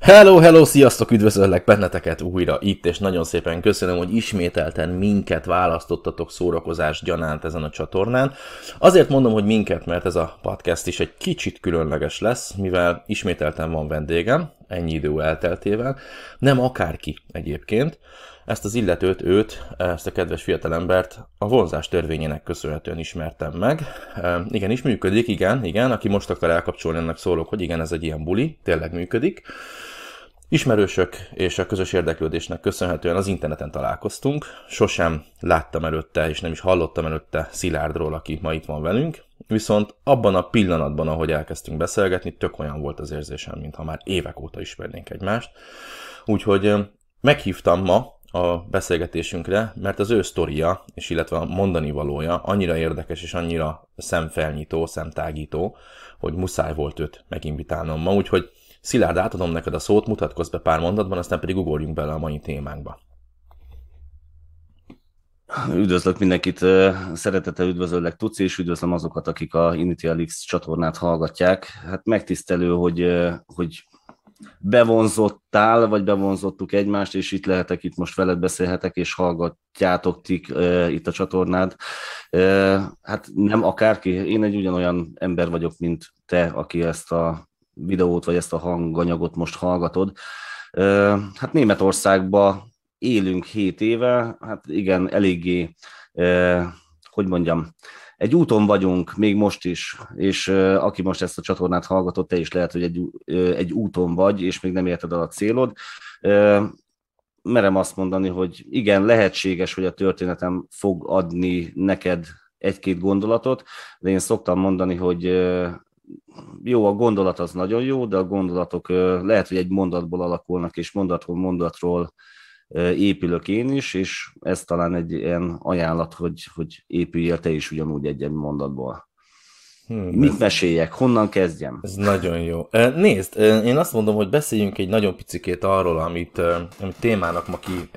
Hello, hello, sziasztok, üdvözöllek benneteket újra itt, és nagyon szépen köszönöm, hogy ismételten minket választottatok szórakozás gyanánt ezen a csatornán. Azért mondom, hogy minket, mert ez a podcast is egy kicsit különleges lesz, mivel ismételten van vendégem, ennyi idő elteltével, nem akárki egyébként, ezt az illetőt, őt, ezt a kedves fiatalembert a vonzás törvényének köszönhetően ismertem meg. E, igen, is működik, igen, igen. Aki most akar elkapcsolni, ennek szólok, hogy igen, ez egy ilyen buli, tényleg működik. Ismerősök és a közös érdeklődésnek köszönhetően az interneten találkoztunk. Sosem láttam előtte, és nem is hallottam előtte Szilárdról, aki ma itt van velünk. Viszont abban a pillanatban, ahogy elkezdtünk beszélgetni, tök olyan volt az érzésem, mintha már évek óta ismernénk egymást. Úgyhogy meghívtam ma a beszélgetésünkre, mert az ő sztoria, és illetve a mondani valója annyira érdekes és annyira szemfelnyitó, szemtágító, hogy muszáj volt őt meginvitálnom ma, úgyhogy Szilárd, átadom neked a szót, mutatkozz be pár mondatban, aztán pedig ugorjunk bele a mai témánkba. Üdvözlök mindenkit, szeretettel üdvözöllek Tuci, és üdvözlöm azokat, akik a Initial X csatornát hallgatják. Hát megtisztelő, hogy, hogy bevonzottál, vagy bevonzottuk egymást, és itt lehetek, itt most veled beszélhetek, és hallgatjátok tik itt a csatornád. Hát nem akárki, én egy ugyanolyan ember vagyok, mint te, aki ezt a videót, vagy ezt a hanganyagot most hallgatod. Hát Németországban élünk 7 éve, hát igen, eléggé, hogy mondjam, egy úton vagyunk, még most is, és aki most ezt a csatornát hallgatott, te is lehet, hogy egy, egy úton vagy, és még nem érted el a célod. Merem azt mondani, hogy igen, lehetséges, hogy a történetem fog adni neked egy-két gondolatot, de én szoktam mondani, hogy jó, a gondolat az nagyon jó, de a gondolatok lehet, hogy egy mondatból alakulnak, és mondatról mondatról épülök én is, és ez talán egy ilyen ajánlat, hogy, hogy épüljél te is ugyanúgy egy mondatból. Hmm, Mit ez, meséljek? Honnan kezdjem? Ez nagyon jó. Nézd, én azt mondom, hogy beszéljünk egy nagyon picikét arról, amit, amit témának ma ki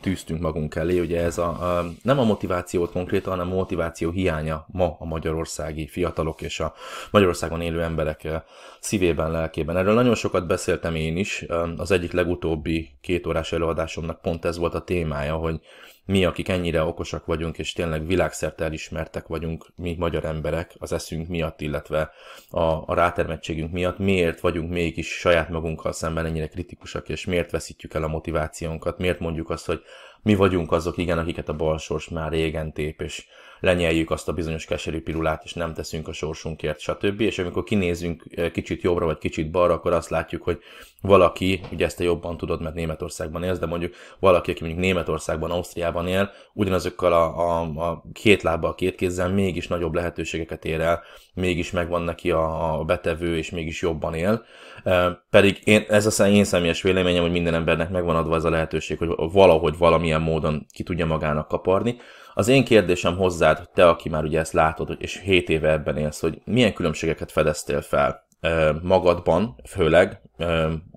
tűztünk magunk elé. Ugye ez a, a, nem a motivációt konkrétan, hanem a motiváció hiánya ma a magyarországi fiatalok és a Magyarországon élő emberek szívében, lelkében. Erről nagyon sokat beszéltem én is. Az egyik legutóbbi két órás előadásomnak pont ez volt a témája, hogy mi, akik ennyire okosak vagyunk, és tényleg világszerte elismertek vagyunk, mi magyar emberek az eszünk miatt, illetve a, a rátermettségünk miatt, miért vagyunk mégis saját magunkkal szemben ennyire kritikusak, és miért veszítjük el a motivációnkat, miért mondjuk azt, hogy mi vagyunk azok, igen, akiket a balsors már régen tép, és lenyeljük azt a bizonyos keserű pirulát, és nem teszünk a sorsunkért, stb. És amikor kinézünk eh, kicsit jobbra, vagy kicsit balra, akkor azt látjuk, hogy valaki, ugye ezt te jobban tudod, mert Németországban élsz, de mondjuk valaki, aki mondjuk Németországban, Ausztriában él, ugyanazokkal a, a, a két lábbal, két kézzel mégis nagyobb lehetőségeket ér el, mégis megvan neki a, a betevő, és mégis jobban él. E, pedig én, ez a én személyes véleményem, hogy minden embernek megvan adva ez a lehetőség, hogy valahogy valamilyen módon ki tudja magának kaparni. Az én kérdésem hozzád, te, aki már ugye ezt látod, és 7 éve ebben élsz, hogy milyen különbségeket fedeztél fel magadban, főleg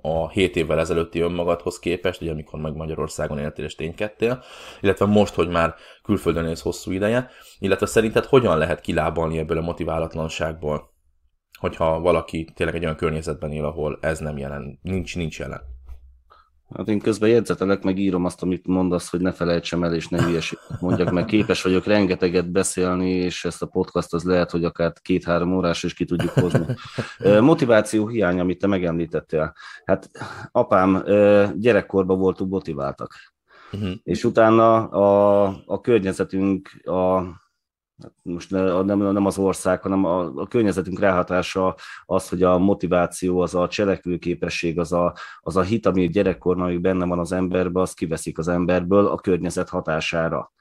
a 7 évvel ezelőtti önmagadhoz képest, ugye amikor meg Magyarországon éltél és ténykedtél, illetve most, hogy már külföldön élsz hosszú ideje, illetve szerinted hogyan lehet kilábalni ebből a motiválatlanságból, hogyha valaki tényleg egy olyan környezetben él, ahol ez nem jelen, nincs, nincs jelen. Hát én közben jegyzetelek, meg írom azt, amit mondasz, hogy ne felejtsem el, és ne hülyeséget mondjak, mert képes vagyok rengeteget beszélni, és ezt a podcast az lehet, hogy akár két-három órás is ki tudjuk hozni. Motiváció hiány, amit te megemlítettél. Hát apám gyerekkorban voltunk motiváltak. Uh-huh. És utána a, a környezetünk, a most nem, nem az ország, hanem a, a környezetünk ráhatása az, hogy a motiváció, az a cselekvőképesség, az a, az a hit, ami gyerekkorban még benne van az emberben, az kiveszik az emberből a környezet hatására.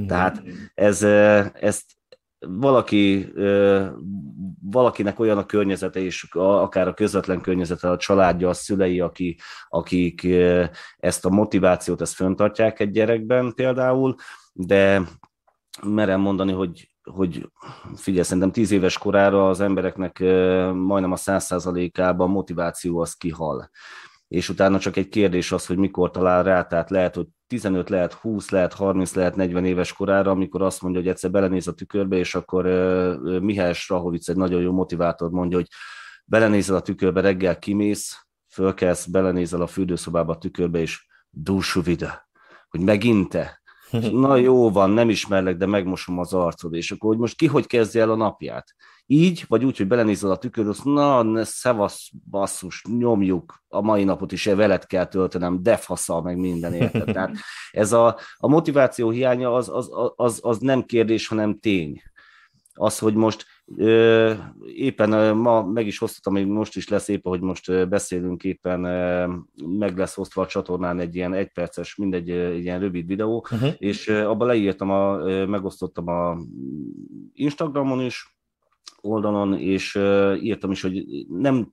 Mm. Tehát ez, ezt valaki, valakinek olyan a környezete, és akár a közvetlen környezete, a családja, a szülei, aki, akik ezt a motivációt, ezt föntartják egy gyerekben például, de merem mondani, hogy, hogy figyelj, szerintem tíz éves korára az embereknek majdnem a száz százalékában motiváció az kihal. És utána csak egy kérdés az, hogy mikor talál rá, tehát lehet, hogy 15, lehet 20, lehet 30, lehet 40 éves korára, amikor azt mondja, hogy egyszer belenéz a tükörbe, és akkor Mihály Strahovic egy nagyon jó motivátor mondja, hogy belenézel a tükörbe, reggel kimész, fölkelsz, belenézel a fürdőszobába a tükörbe, és dúsú vida, hogy megint te. Na jó van, nem ismerlek, de megmosom az arcod, és akkor hogy most ki hogy kezdje el a napját? Így, vagy úgy, hogy belenézel a tükörbe, azt na, ne, szevasz, basszus, nyomjuk, a mai napot is veled kell töltenem, de fasza, meg minden érted. Tehát ez a, a motiváció hiánya az, az, az, az nem kérdés, hanem tény. Az, hogy most éppen ma meg is hoztam, még most is lesz éppen, hogy most beszélünk éppen, meg lesz hoztva a csatornán egy ilyen egyperces, mindegy egy ilyen rövid videó, uh-huh. és abban leírtam, a, megosztottam a Instagramon is, oldalon, és írtam is, hogy nem,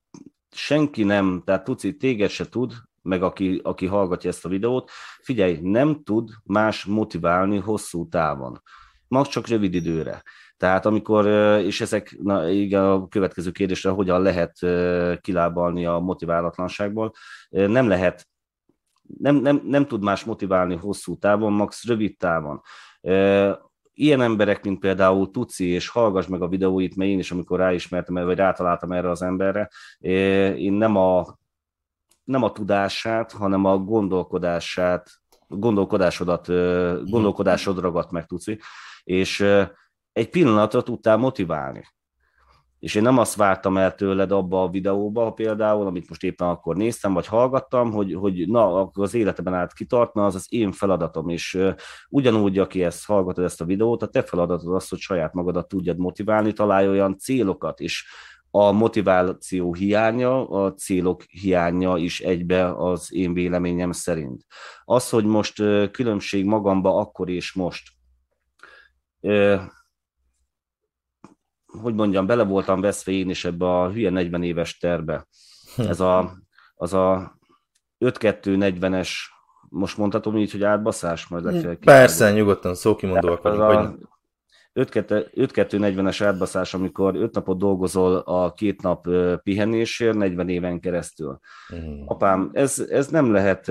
senki nem, tehát Tuci, téged se tud, meg aki, aki hallgatja ezt a videót, figyelj, nem tud más motiválni hosszú távon. Max csak rövid időre. Tehát amikor, és ezek, na igen, a következő kérdésre, hogyan lehet kilábalni a motiválatlanságból, nem lehet, nem, nem, nem tud más motiválni hosszú távon, max rövid távon. Ilyen emberek, mint például Tuci, és hallgass meg a videóit, mert én is, amikor ráismertem, vagy rátaláltam erre az emberre, én nem a, nem a tudását, hanem a gondolkodását, gondolkodásodat, gondolkodásod ragadt meg, Tuci, és egy pillanatra tudtál motiválni. És én nem azt vártam el tőled abba a videóba például, amit most éppen akkor néztem, vagy hallgattam, hogy, hogy na, az életeben át kitartna, az az én feladatom, és ugyanúgy, aki ezt hallgatod ezt a videót, a te feladatod az, hogy saját magadat tudjad motiválni, találj olyan célokat, és a motiváció hiánya, a célok hiánya is egybe az én véleményem szerint. Az, hogy most különbség magamba akkor és most hogy mondjam, bele voltam veszve én is ebbe a hülye 40 éves terbe. Hm. Ez a, az a 5-2-40-es, most mondhatom így, hogy átbaszás? Majd legfeljebb Persze, nyugodtan szókimondóak vagyunk. 5-2-40-es átbaszás, amikor 5 napot dolgozol a két nap pihenésért 40 éven keresztül. Mm. Apám, ez, ez nem lehet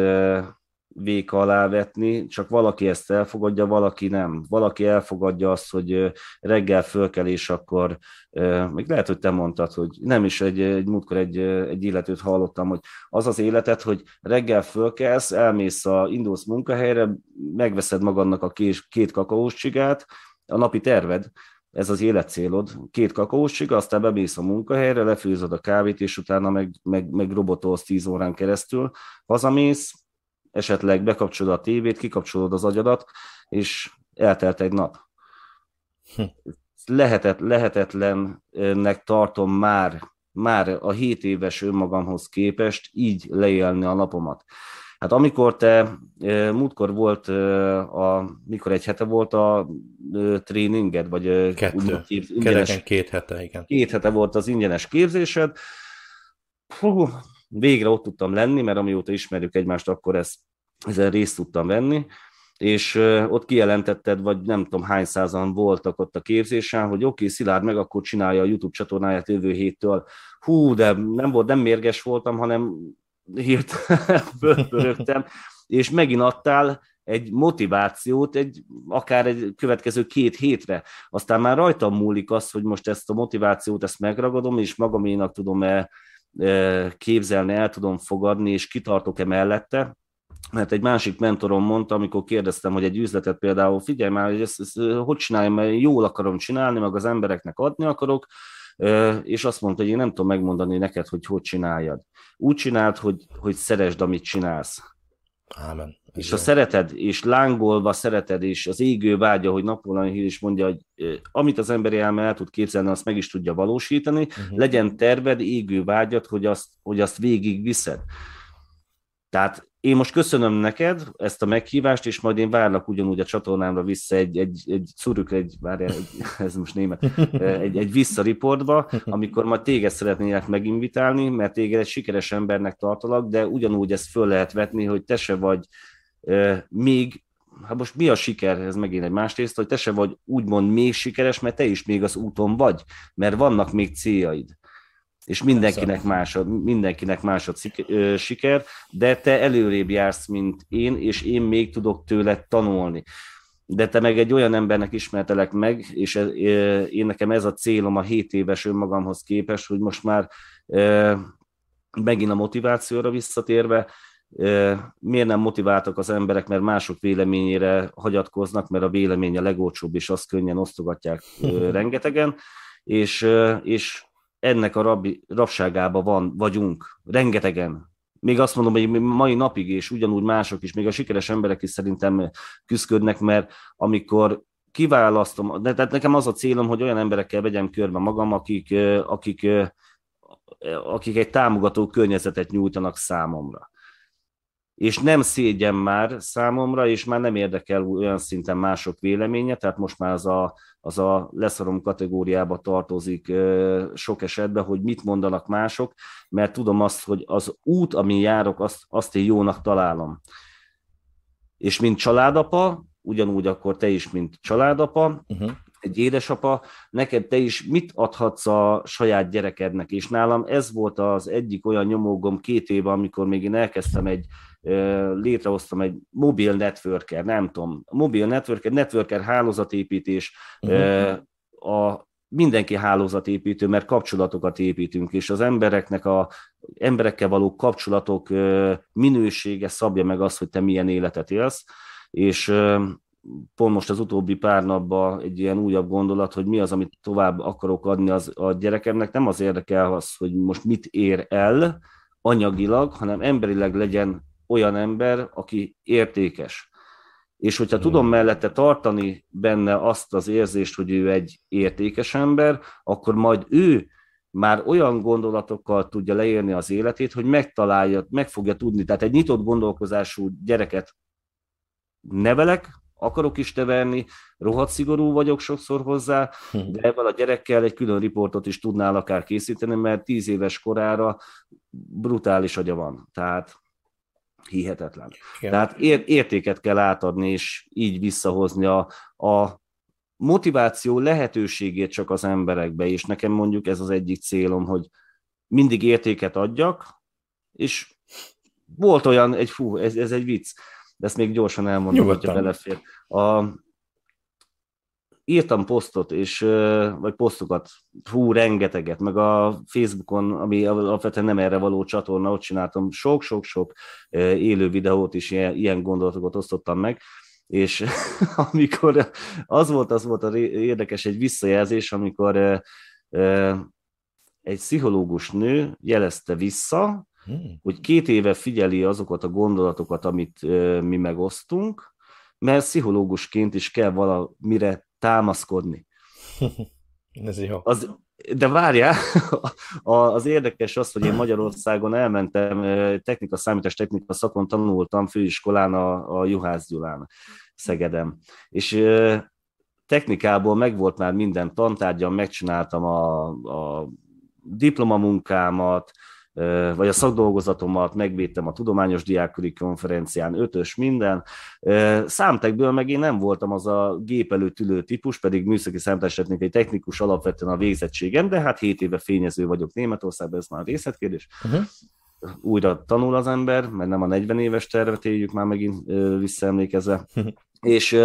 véka alá vetni, csak valaki ezt elfogadja, valaki nem. Valaki elfogadja azt, hogy reggel fölkel, és akkor, még lehet, hogy te mondtad, hogy nem is egy, egy múltkor egy, egy illetőt hallottam, hogy az az életet, hogy reggel fölkelsz, elmész a indulsz munkahelyre, megveszed magadnak a kés, két kakaós csigát, a napi terved, ez az életcélod, két kakaós csiga, aztán bemész a munkahelyre, lefőzöd a kávét, és utána meg, meg, meg robotolsz tíz órán keresztül, hazamész, esetleg bekapcsolod a tévét, kikapcsolod az agyadat, és eltelt egy nap. Hm. Lehetet, lehetetlennek tartom már, már a 7 éves önmagamhoz képest így leélni a napomat. Hát amikor te, múltkor volt, a, mikor egy hete volt a tréninged, vagy Kettő. Képz, ingyenes, két hete, igen. Két hete volt az ingyenes képzésed. Fú, végre ott tudtam lenni, mert amióta ismerjük egymást, akkor ezt, ezen részt tudtam venni, és ott kijelentetted, vagy nem tudom hány százan voltak ott a képzésen, hogy oké, okay, Szilárd meg akkor csinálja a YouTube csatornáját jövő héttől. Hú, de nem volt, nem mérges voltam, hanem hírt fölpörögtem, és megint adtál egy motivációt, egy, akár egy következő két hétre. Aztán már rajtam múlik az, hogy most ezt a motivációt, ezt megragadom, és magaménak tudom-e képzelni, el tudom fogadni, és kitartok-e mellette, mert egy másik mentorom mondta, amikor kérdeztem, hogy egy üzletet például, figyelj már, hogy ezt, ezt hogy csináljam, mert jól akarom csinálni, meg az embereknek adni akarok, és azt mondta, hogy én nem tudom megmondani neked, hogy hogy csináljad. Úgy csináld, hogy, hogy szeresd, amit csinálsz. Ámen. És ha szereted, és lángolva szereted, és az égő vágya, hogy Napoleon Hill is mondja, hogy amit az emberi elme el tud képzelni, azt meg is tudja valósítani, uh-huh. legyen terved, égő vágyat, hogy azt, hogy azt végig viszed. Tehát én most köszönöm neked ezt a meghívást, és majd én várlak ugyanúgy a csatornámra vissza egy, egy, egy szurük, egy, várjál, egy, ez most német, egy, egy visszariportba, amikor majd téged szeretnének meginvitálni, mert téged egy sikeres embernek tartalak, de ugyanúgy ezt föl lehet vetni, hogy te se vagy még hát most mi a siker, ez megint egy más részt, hogy te se vagy úgymond még sikeres, mert te is még az úton vagy, mert vannak még céljaid. És mindenkinek másod, mindenkinek másod siker, de te előrébb jársz, mint én, és én még tudok tőle tanulni. De te meg egy olyan embernek ismertelek meg, és én nekem ez a célom a 7 éves önmagamhoz képest, hogy most már megint a motivációra visszatérve, miért nem motiváltak az emberek, mert mások véleményére hagyatkoznak, mert a vélemény a legolcsóbb, és azt könnyen osztogatják rengetegen, és, és ennek a rabi, rabságában van, vagyunk, rengetegen. Még azt mondom, hogy mai napig, és ugyanúgy mások is, még a sikeres emberek is szerintem küzdködnek, mert amikor kiválasztom, de tehát nekem az a célom, hogy olyan emberekkel vegyem körbe magam, akik, akik, akik egy támogató környezetet nyújtanak számomra és nem szégyen már számomra, és már nem érdekel olyan szinten mások véleménye, tehát most már az a, az a leszarom kategóriába tartozik sok esetben, hogy mit mondanak mások, mert tudom azt, hogy az út, amin járok, azt, azt én jónak találom. És mint családapa, ugyanúgy akkor te is, mint családapa, uh-huh. egy édesapa, neked te is mit adhatsz a saját gyerekednek, és nálam ez volt az egyik olyan nyomógom két éve, amikor még én elkezdtem egy létrehoztam egy mobil networker, nem tudom, mobil networker, networker hálózatépítés, uh-huh. a mindenki hálózatépítő, mert kapcsolatokat építünk, és az embereknek a emberekkel való kapcsolatok minősége szabja meg azt, hogy te milyen életet élsz, és pont most az utóbbi pár napban egy ilyen újabb gondolat, hogy mi az, amit tovább akarok adni az, a gyerekemnek, nem az érdekel az, hogy most mit ér el anyagilag, hanem emberileg legyen olyan ember, aki értékes. És hogyha hmm. tudom mellette tartani benne azt az érzést, hogy ő egy értékes ember, akkor majd ő már olyan gondolatokkal tudja leírni az életét, hogy megtalálja, meg fogja tudni. Tehát egy nyitott gondolkozású gyereket nevelek, akarok is nevelni, rohadt szigorú vagyok sokszor hozzá, hmm. de ebben a gyerekkel egy külön riportot is tudnál akár készíteni, mert tíz éves korára brutális agya van. Tehát hihetetlen. Igen. Tehát ér- értéket kell átadni, és így visszahozni a, a motiváció lehetőségét csak az emberekbe, és nekem mondjuk ez az egyik célom, hogy mindig értéket adjak, és volt olyan, egy fú, ez, ez egy vicc, de ezt még gyorsan elmondom, hogyha belefér. A, írtam posztot, és, vagy posztokat, hú, rengeteget, meg a Facebookon, ami alapvetően nem erre való csatorna, ott csináltam sok-sok-sok élő videót is, ilyen, ilyen gondolatokat osztottam meg, és amikor az volt, az volt a érdekes egy visszajelzés, amikor egy pszichológus nő jelezte vissza, hmm. hogy két éve figyeli azokat a gondolatokat, amit mi megosztunk, mert pszichológusként is kell valamire támaszkodni. Ez jó. Az, de várjál, az érdekes az, hogy én Magyarországon elmentem, technika, számítás technika szakon tanultam főiskolán a, a Juhász Gyulán, Szegedem. És technikából megvolt már minden tantárgyam, megcsináltam a, a diplomamunkámat, vagy a szakdolgozatomat megvédtem a Tudományos Diákköri Konferencián, ötös minden. Számtekből meg én nem voltam az a gép előtt ülő típus, pedig műszaki számítástechnikai technikus alapvetően a végzettségem, de hát 7 éve fényező vagyok Németországban, ez már a részletkérdés. Uh-huh újra tanul az ember, mert nem a 40 éves tervet éljük már megint visszaemlékezve. és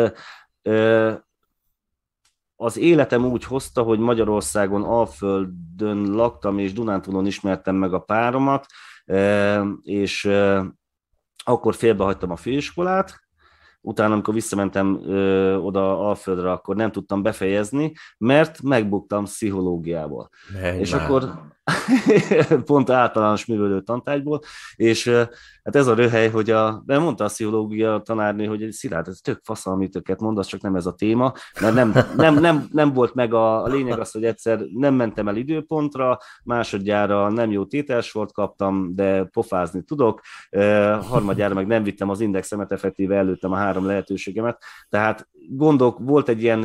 az életem úgy hozta, hogy Magyarországon Alföldön laktam, és Dunántúlon ismertem meg a páromat, e, és e, akkor félbehagytam a főiskolát, utána, amikor visszamentem ö, oda Alföldre, akkor nem tudtam befejezni, mert megbuktam pszichológiából. Menj és már. akkor pont általános művelő tantárgyból, és hát ez a röhely, hogy a, de mondta a pszichológia tanárnő, hogy Szilárd, ez tök fasz, amit őket mondasz, csak nem ez a téma, mert nem, nem, nem, nem volt meg a, a lényeg az, hogy egyszer nem mentem el időpontra, másodjára nem jó tételsort kaptam, de pofázni tudok, harmadjára meg nem vittem az indexemet, effektíve előttem a három lehetőségemet, tehát gondok, volt egy ilyen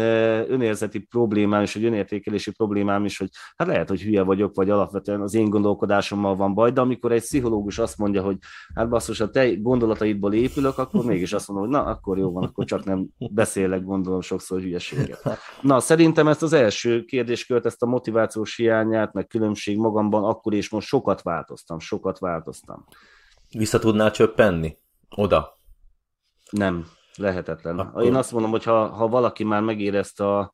önérzeti problémám és egy önértékelési problémám is, hogy hát lehet, hogy hülye vagyok, vagy alapvetően az én gondolkodásommal van baj, de amikor egy pszichológus azt mondja, hogy hát basszus, a te gondolataidból épülök, akkor mégis azt mondom, hogy na, akkor jó van, akkor csak nem beszélek, gondolom sokszor hülyeséget. Na, szerintem ezt az első kérdéskört, ezt a motivációs hiányát, meg különbség magamban akkor és most sokat változtam, sokat változtam. Vissza tudnál csöppenni? Oda? Nem, lehetetlen. Akkor... Én azt mondom, hogy ha, ha valaki már megérezte a,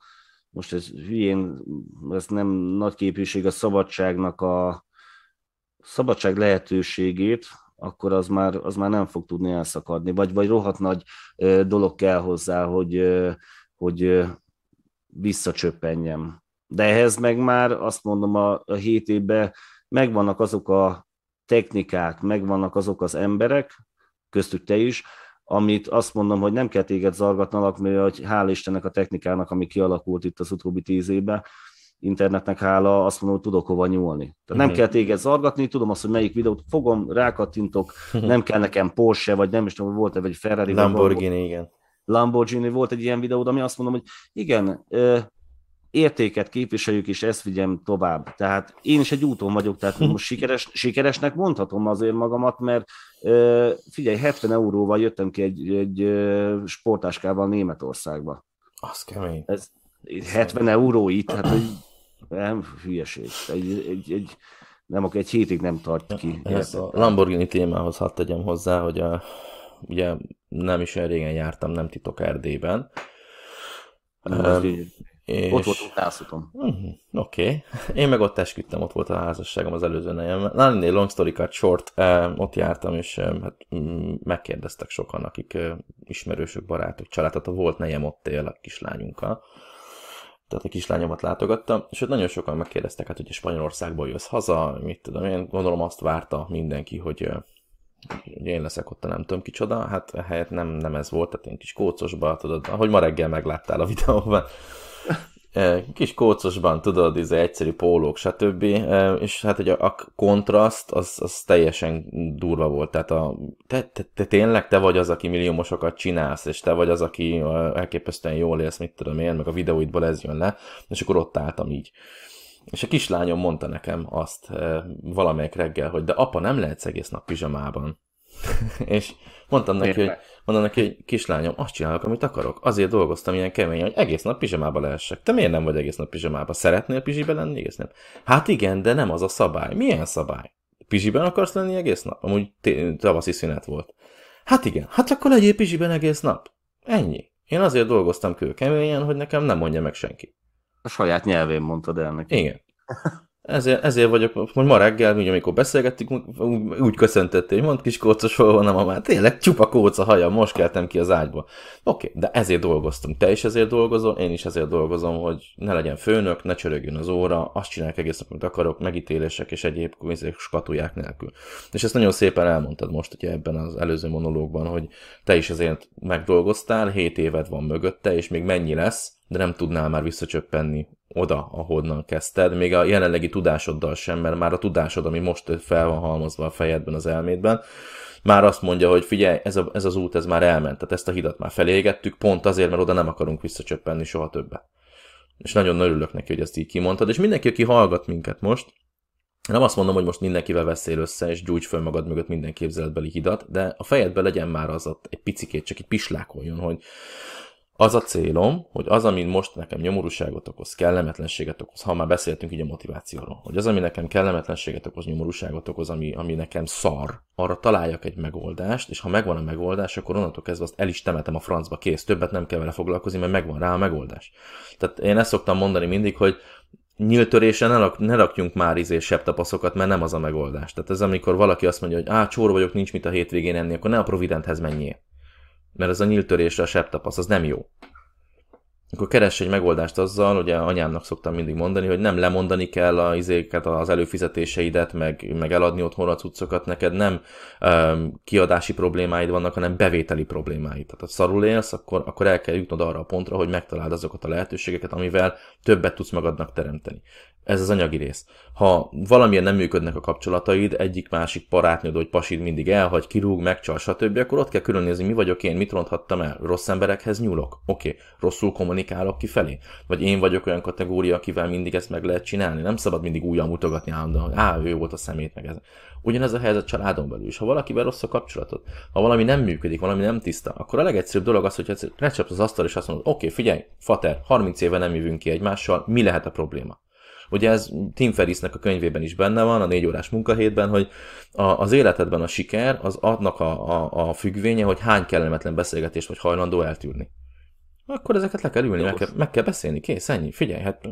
most ez hülyén, ez nem nagy képűség a szabadságnak a, szabadság lehetőségét, akkor az már, az már nem fog tudni elszakadni, vagy, vagy rohadt nagy dolog kell hozzá, hogy, hogy visszacsöppenjem. De ehhez meg már azt mondom a, a hét évben megvannak azok a technikák, megvannak azok az emberek, köztük te is, amit azt mondom, hogy nem kell téged zargatnalak, mert hogy hál' Istennek a technikának, ami kialakult itt az utóbbi tíz évben, internetnek hála, azt mondom, hogy tudok hova nyúlni. Tehát uh-huh. nem mhm. kell téged zargatni, tudom azt, hogy melyik videót fogom, rákattintok, nem kell nekem Porsche, vagy nem is tudom, volt-e, vagy Ferrari. Lamborghini, vagy, igen. Lamborghini volt egy ilyen videó, ami azt mondom, hogy igen, értéket képviseljük, és ezt vigyem tovább. Tehát én is egy úton vagyok, tehát most sikeres, sikeresnek mondhatom azért magamat, mert figyelj, 70 euróval jöttem ki egy, egy sportáskával Németországba. Az kemény. Ez 70 euró itt, hát egy, nem, hülyeség. Egy, egy, egy, nem, akkor egy hétig nem tart ki. Ezt a Lamborghini témához hadd tegyem hozzá, hogy a, ugye nem is olyan régen jártam, nem titok Erdélyben. Um, és... Ott volt utászutom. Uh-huh, Oké. Okay. Én meg ott esküdtem, ott volt a házasságom az előző nejem. Na, long story cut short, uh, ott jártam, és uh, hát, um, megkérdeztek sokan, akik uh, ismerősök, barátok, család, tehát a volt nejem ott él a kislányunkkal. Tehát a kislányomat látogattam, és ott nagyon sokan megkérdeztek, hát, hogy a Spanyolországból jössz haza, mit tudom én, gondolom azt várta mindenki, hogy ugye én leszek ott a nem tudom kicsoda, hát helyett nem, nem ez volt, tehát én kis kócosba, tudod, ahogy ma reggel megláttál a videóban, kis kócosban, tudod, ez egyszerű pólók, stb. És hát hogy a, a kontraszt az, az teljesen durva volt. Tehát a, te, te, te, tényleg te vagy az, aki milliómosokat csinálsz, és te vagy az, aki elképesztően jól élsz, mit tudom én, meg a videóidból ez jön le, és akkor ott álltam így. És a kislányom mondta nekem azt valamelyik reggel, hogy de apa, nem lehetsz egész nap pizsamában. és mondtam neki, hogy, mondtam neki, hogy kislányom, azt csinálok, amit akarok. Azért dolgoztam ilyen keményen, hogy egész nap pizsamába lehessek. Te miért nem vagy egész nap pizsamába? Szeretnél pizsibe lenni egész nap? Hát igen, de nem az a szabály. Milyen szabály? Pizsiben akarsz lenni egész nap? Amúgy tavaszi szünet volt. Hát igen, hát akkor legyél pizsiben egész nap. Ennyi. Én azért dolgoztam kőkeményen, hogy nekem nem mondja meg senki. A saját nyelvén mondtad el neki. Igen. Ezért, ezért vagyok, hogy ma reggel, úgy, amikor beszélgettük, úgy köszöntettél, hogy mondd kis kócos, hol van a mamát. Tényleg csupa kóca haja, most keltem ki az ágyba. Oké, okay, de ezért dolgoztunk. Te is ezért dolgozol, én is ezért dolgozom, hogy ne legyen főnök, ne csörögjön az óra, azt csinálják egész nap, amit akarok, megítélések és egyéb skatuják nélkül. És ezt nagyon szépen elmondtad most ugye ebben az előző monológban, hogy te is ezért megdolgoztál, 7 éved van mögötte, és még mennyi lesz, de nem tudnál már visszacsöppenni oda, ahonnan kezdted, még a jelenlegi tudásoddal sem, mert már a tudásod, ami most fel van halmozva a fejedben, az elmédben, már azt mondja, hogy figyelj, ez, a, ez az út, ez már elment, tehát ezt a hidat már felégettük, pont azért, mert oda nem akarunk visszacsöppenni soha többet. És nagyon örülök neki, hogy ezt így kimondtad, és mindenki, aki hallgat minket most, nem azt mondom, hogy most mindenkivel veszél össze, és gyújts föl magad mögött minden képzeletbeli hidat, de a fejedben legyen már az ott egy picikét, csak egy pislákoljon, hogy az a célom, hogy az, ami most nekem nyomorúságot okoz, kellemetlenséget okoz, ha már beszéltünk így a motivációról, hogy az, ami nekem kellemetlenséget okoz, nyomorúságot okoz, ami, ami nekem szar, arra találjak egy megoldást, és ha megvan a megoldás, akkor onnantól kezdve azt el is temetem a francba, kész, többet nem kell vele foglalkozni, mert megvan rá a megoldás. Tehát én ezt szoktam mondani mindig, hogy nyíltörésen ne, rak, ne rakjunk már izé tapaszokat, mert nem az a megoldás. Tehát ez amikor valaki azt mondja, hogy á, csór vagyok, nincs mit a hétvégén enni, akkor ne a Providenthez menjél mert ez a nyíltörésre a septapasz, az nem jó. Akkor keress egy megoldást azzal, ugye anyámnak szoktam mindig mondani, hogy nem lemondani kell a izéket, az előfizetéseidet, meg, meg eladni otthon a cuccokat, neked nem um, kiadási problémáid vannak, hanem bevételi problémáid. Tehát ha szarul élsz, akkor, akkor el kell jutnod arra a pontra, hogy megtaláld azokat a lehetőségeket, amivel többet tudsz magadnak teremteni. Ez az anyagi rész. Ha valamilyen nem működnek a kapcsolataid, egyik másik barátnőd vagy pasid mindig elhagy, kirúg, megcsal, stb., akkor ott kell különnézni, mi vagyok én, mit ronthattam el. Rossz emberekhez nyúlok. Oké, okay. rosszul kommunikálok kifelé. Vagy én vagyok olyan kategória, akivel mindig ezt meg lehet csinálni. Nem szabad mindig újra mutogatni állandóan, á, ő volt a szemét, meg ez. Ugyanez a helyzet családon belül is. Ha valakivel rossz a kapcsolatod, ha valami nem működik, valami nem tiszta, akkor a legegyszerűbb dolog az, hogy lecsapsz az asztal és azt mondod, oké, okay, figyelj, fater, 30 éve nem jövünk ki egymással, mi lehet a probléma? Ugye ez Tim Ferrisnek a könyvében is benne van, a négy órás munkahétben, hogy a, az életedben a siker az adnak a, a, a függvénye, hogy hány kellemetlen beszélgetést vagy hajlandó eltűrni. akkor ezeket le kell ülni, meg kell, meg kell beszélni, kész, ennyi, figyelj, hát...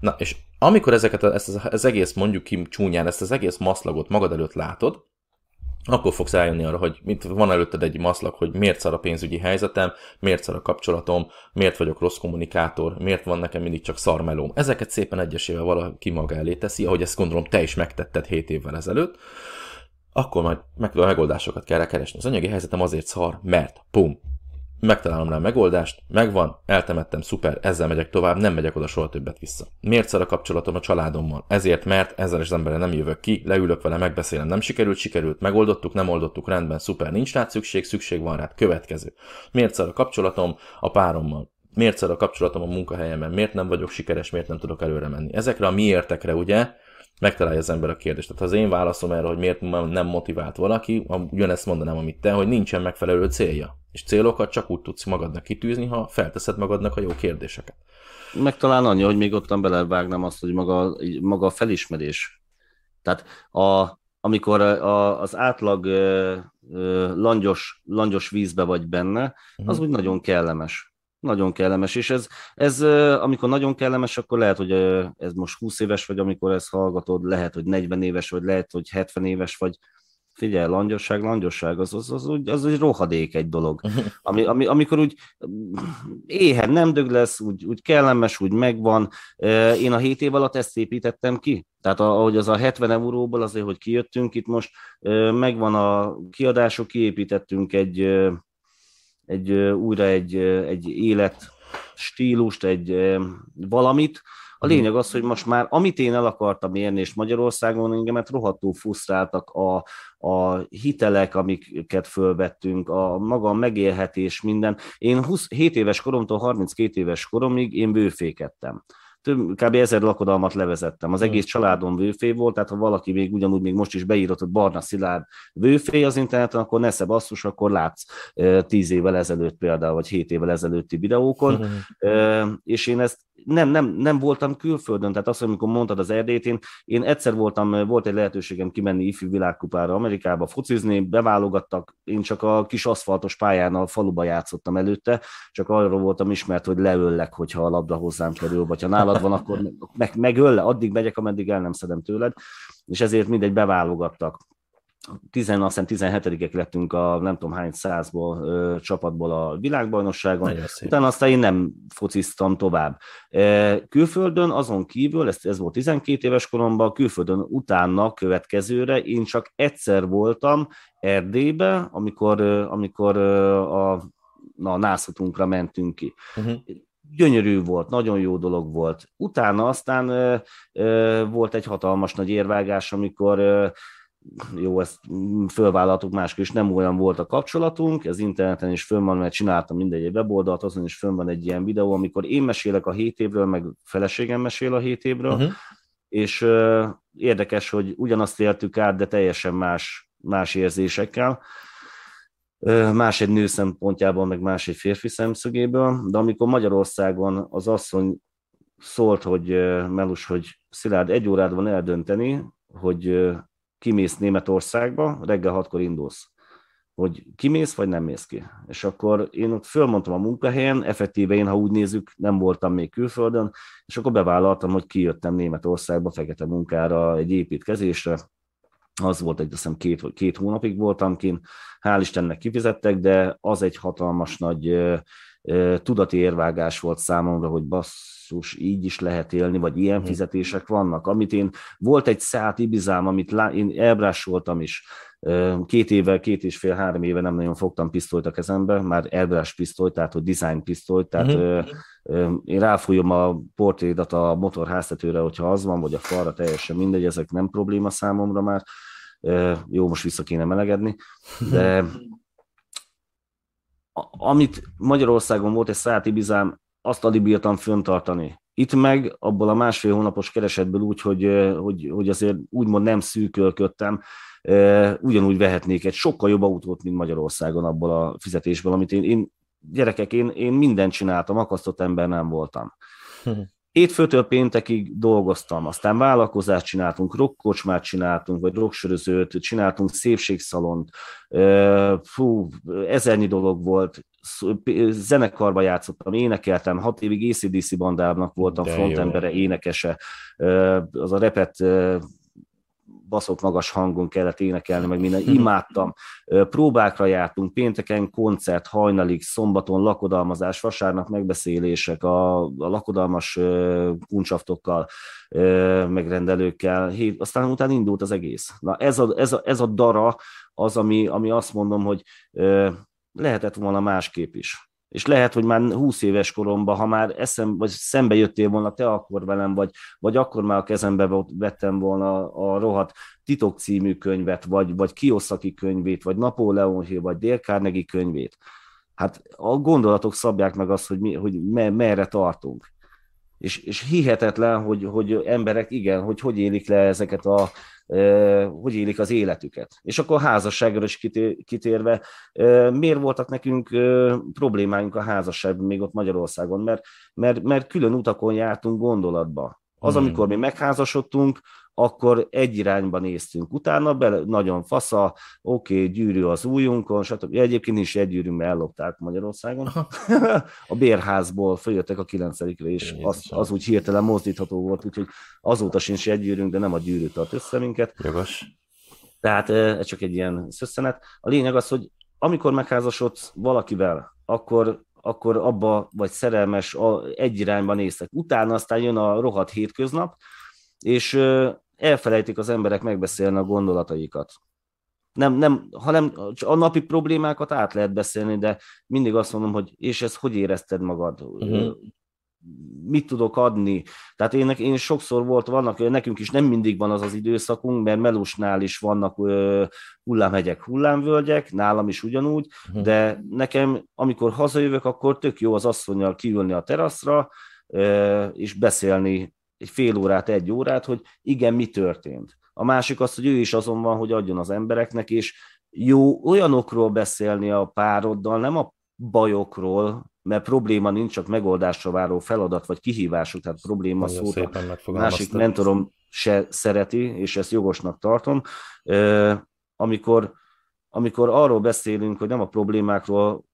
Na, és amikor ezeket, ezt az, az egész, mondjuk ki csúnyán, ezt az egész maszlagot magad előtt látod, akkor fogsz eljönni arra, hogy mit, van előtted egy maszlag, hogy miért szar a pénzügyi helyzetem, miért szar a kapcsolatom, miért vagyok rossz kommunikátor, miért van nekem mindig csak szarmelóm. Ezeket szépen egyesével valaki maga elé teszi, ahogy ezt gondolom te is megtetted 7 évvel ezelőtt, akkor majd meg megoldásokat kell keresni. Az anyagi helyzetem azért szar, mert pum, megtalálom rá a megoldást, megvan, eltemettem, szuper, ezzel megyek tovább, nem megyek oda soha többet vissza. Miért szar a kapcsolatom a családommal? Ezért, mert ezzel az emberrel nem jövök ki, leülök vele, megbeszélem, nem sikerült, sikerült, megoldottuk, nem oldottuk, rendben, szuper, nincs rá szükség, szükség van rá, következő. Miért szar a kapcsolatom a párommal? Miért szar a kapcsolatom a munkahelyemen? Miért nem vagyok sikeres, miért nem tudok előre menni? Ezekre a miértekre, ugye, megtalálja az ember a kérdést. Tehát az én válaszom erre, hogy miért nem motivált valaki, ugyanezt mondanám, amit te, hogy nincsen megfelelő célja. És célokat csak úgy tudsz magadnak kitűzni, ha felteszed magadnak a jó kérdéseket. Meg talán annyi, hogy még ottan belevágnám azt, hogy maga, maga a felismerés. Tehát a, amikor a, az átlag ö, ö, langyos, langyos vízbe vagy benne, az uh-huh. úgy nagyon kellemes. Nagyon kellemes, és ez, ez, amikor nagyon kellemes, akkor lehet, hogy ez most 20 éves vagy, amikor ezt hallgatod, lehet, hogy 40 éves vagy, lehet, hogy 70 éves vagy, figyelj, langyosság, langyosság, az, az, az, az, az egy rohadék egy dolog. Ami, ami, amikor úgy éhen nem dög lesz, úgy, úgy kellemes, úgy megvan. Én a 7 év alatt ezt építettem ki. Tehát ahogy az a 70 euróból azért, hogy kijöttünk, itt most megvan a kiadások, kiépítettünk egy, egy újra egy, egy élet stílust, egy valamit, a lényeg az, hogy most már, amit én el akartam érni, és Magyarországon engemet rohadtul frusztráltak a, a hitelek, amiket fölvettünk, a maga megélhetés, minden. Én 20, 7 éves koromtól 32 éves koromig én bőfékedtem több, kb. ezer lakodalmat levezettem. Az egész családom vőfé volt, tehát ha valaki még ugyanúgy még most is beírott, hogy Barna Szilárd vőfé az interneten, akkor nesze basszus, akkor látsz tíz évvel ezelőtt például, vagy hét évvel ezelőtti videókon, uh-huh. és én ezt nem, nem, nem voltam külföldön, tehát azt, amikor mondtad az Erdélyt, én, én egyszer voltam, volt egy lehetőségem kimenni ifjú világkupára Amerikába focizni, beválogattak, én csak a kis aszfaltos pályán a faluba játszottam előtte, csak arról voltam ismert, hogy leöllek, hogyha a labda hozzám kerül, vagy ha nálad van, akkor meg, megölle, addig megyek, ameddig el nem szedem tőled, és ezért mindegy beválogattak 10, azt hiszem 17 lettünk a nem tudom hány százból ö, csapatból a világbajnokságon, utána aztán én nem fociztam tovább. E, külföldön azon kívül, ez, ez volt 12 éves koromban, külföldön utána következőre én csak egyszer voltam Erdélybe, amikor, amikor a, a nászatunkra mentünk ki. Uh-huh gyönyörű volt, nagyon jó dolog volt. Utána aztán ö, ö, volt egy hatalmas nagy érvágás, amikor ö, jó, ezt fölvállaltuk máskor is, nem olyan volt a kapcsolatunk, ez interneten is fönn van, mert csináltam mindegy egy weboldalt, azon is fönn van egy ilyen videó, amikor én mesélek a hét évről, meg feleségem mesél a hét évről, uh-huh. és uh, érdekes, hogy ugyanazt éltük át, de teljesen más, más érzésekkel, uh, más egy nő szempontjából, meg más egy férfi szemszögéből, de amikor Magyarországon az asszony szólt, hogy uh, Melus, hogy Szilárd, egy órád van eldönteni, hogy kimész Németországba, reggel hatkor indulsz, hogy kimész, vagy nem mész ki. És akkor én ott fölmondtam a munkahelyen, effektíve én, ha úgy nézzük, nem voltam még külföldön, és akkor bevállaltam, hogy kijöttem Németországba fekete munkára, egy építkezésre, az volt egy, azt hiszem két, két hónapig voltam kint, hál' Istennek kifizettek, de az egy hatalmas nagy tudati érvágás volt számomra, hogy bassz, basszus, így is lehet élni, vagy ilyen mhm. fizetések vannak. Amit én, volt egy szállt Ibizám, amit lá, én elbrásoltam is, két éve, két és fél, három éve nem nagyon fogtam pisztolyt a kezembe, már elbrás pisztoly, tehát hogy design pisztoly, tehát uh-huh. én ráfújom a portrédat a motor háztetőre, hogyha az van, vagy a falra, teljesen mindegy, ezek nem probléma számomra már. Jó, most vissza kéne melegedni, de amit Magyarországon volt egy szállt Ibizám, azt alig bírtam föntartani. Itt meg abból a másfél hónapos keresetből úgy, hogy, hogy, hogy azért úgymond nem szűkölködtem, ugyanúgy vehetnék egy sokkal jobb autót, mint Magyarországon abból a fizetésből, amit én, én gyerekek, én, én mindent csináltam, akasztott ember nem voltam. Hétfőtől péntekig dolgoztam, aztán vállalkozást csináltunk, rockkocsmát csináltunk, vagy rocksörözőt, csináltunk szépségszalont, fú, ezernyi dolog volt, zenekarba játszottam, énekeltem, hat évig ACDC bandának voltam frontembere, énekese, az a repet baszott magas hangon kellett énekelni, meg minden, imádtam. Próbákra jártunk, pénteken koncert, hajnalig, szombaton lakodalmazás, vasárnap megbeszélések a, a lakodalmas kuncsaftokkal, megrendelőkkel, hét, aztán utána indult az egész. Na ez a, ez a, ez a dara az, ami, ami azt mondom, hogy lehetett volna másképp is és lehet, hogy már 20 éves koromban, ha már eszem, vagy szembe jöttél volna te akkor velem, vagy, vagy akkor már a kezembe vettem volna a rohadt titok című könyvet, vagy, vagy Kiyosaki könyvét, vagy Napóleon Hill, vagy Dale Carnegie könyvét. Hát a gondolatok szabják meg azt, hogy, mi, hogy merre tartunk. És, és hihetetlen, hogy, hogy emberek, igen, hogy hogy élik le ezeket a, hogy élik az életüket. És akkor a is kitérve, miért voltak nekünk problémáink a házasságban még ott Magyarországon? Mert, mert, mert külön utakon jártunk gondolatba. Az, hmm. amikor mi megházasodtunk, akkor egy irányba néztünk. Utána bele, nagyon fasza, oké, okay, gyűrű az újunkon, stb. Egyébként is egy gyűrűm ellopták Magyarországon. a bérházból följöttek a kilencedikre, és az, az úgy hirtelen mozdítható volt, úgyhogy azóta sincs egy gyűrűnk, de nem a gyűrű tart össze minket. Jogos. Tehát ez csak egy ilyen szösszenet. A lényeg az, hogy amikor megházasodsz valakivel, akkor akkor abba vagy szerelmes, a, egy irányba néztek. Utána aztán jön a rohadt hétköznap, és elfelejtik az emberek megbeszélni a gondolataikat. Nem, nem, hanem a napi problémákat át lehet beszélni, de mindig azt mondom, hogy és ez hogy érezted magad? Uh-huh. Mit tudok adni? Tehát én, én sokszor volt, vannak, nekünk is nem mindig van az az időszakunk, mert Melusnál is vannak ö, hullámhegyek, hullámvölgyek, nálam is ugyanúgy, uh-huh. de nekem, amikor hazajövök, akkor tök jó az asszonyjal kiülni a teraszra, és beszélni egy fél órát, egy órát, hogy igen, mi történt. A másik az, hogy ő is azon van, hogy adjon az embereknek, és jó olyanokról beszélni a pároddal, nem a bajokról, mert probléma nincs, csak megoldásra váró feladat, vagy kihívások, tehát probléma szót a másik mentorom se szereti, és ezt jogosnak tartom. Amikor, amikor arról beszélünk, hogy nem a problémákról,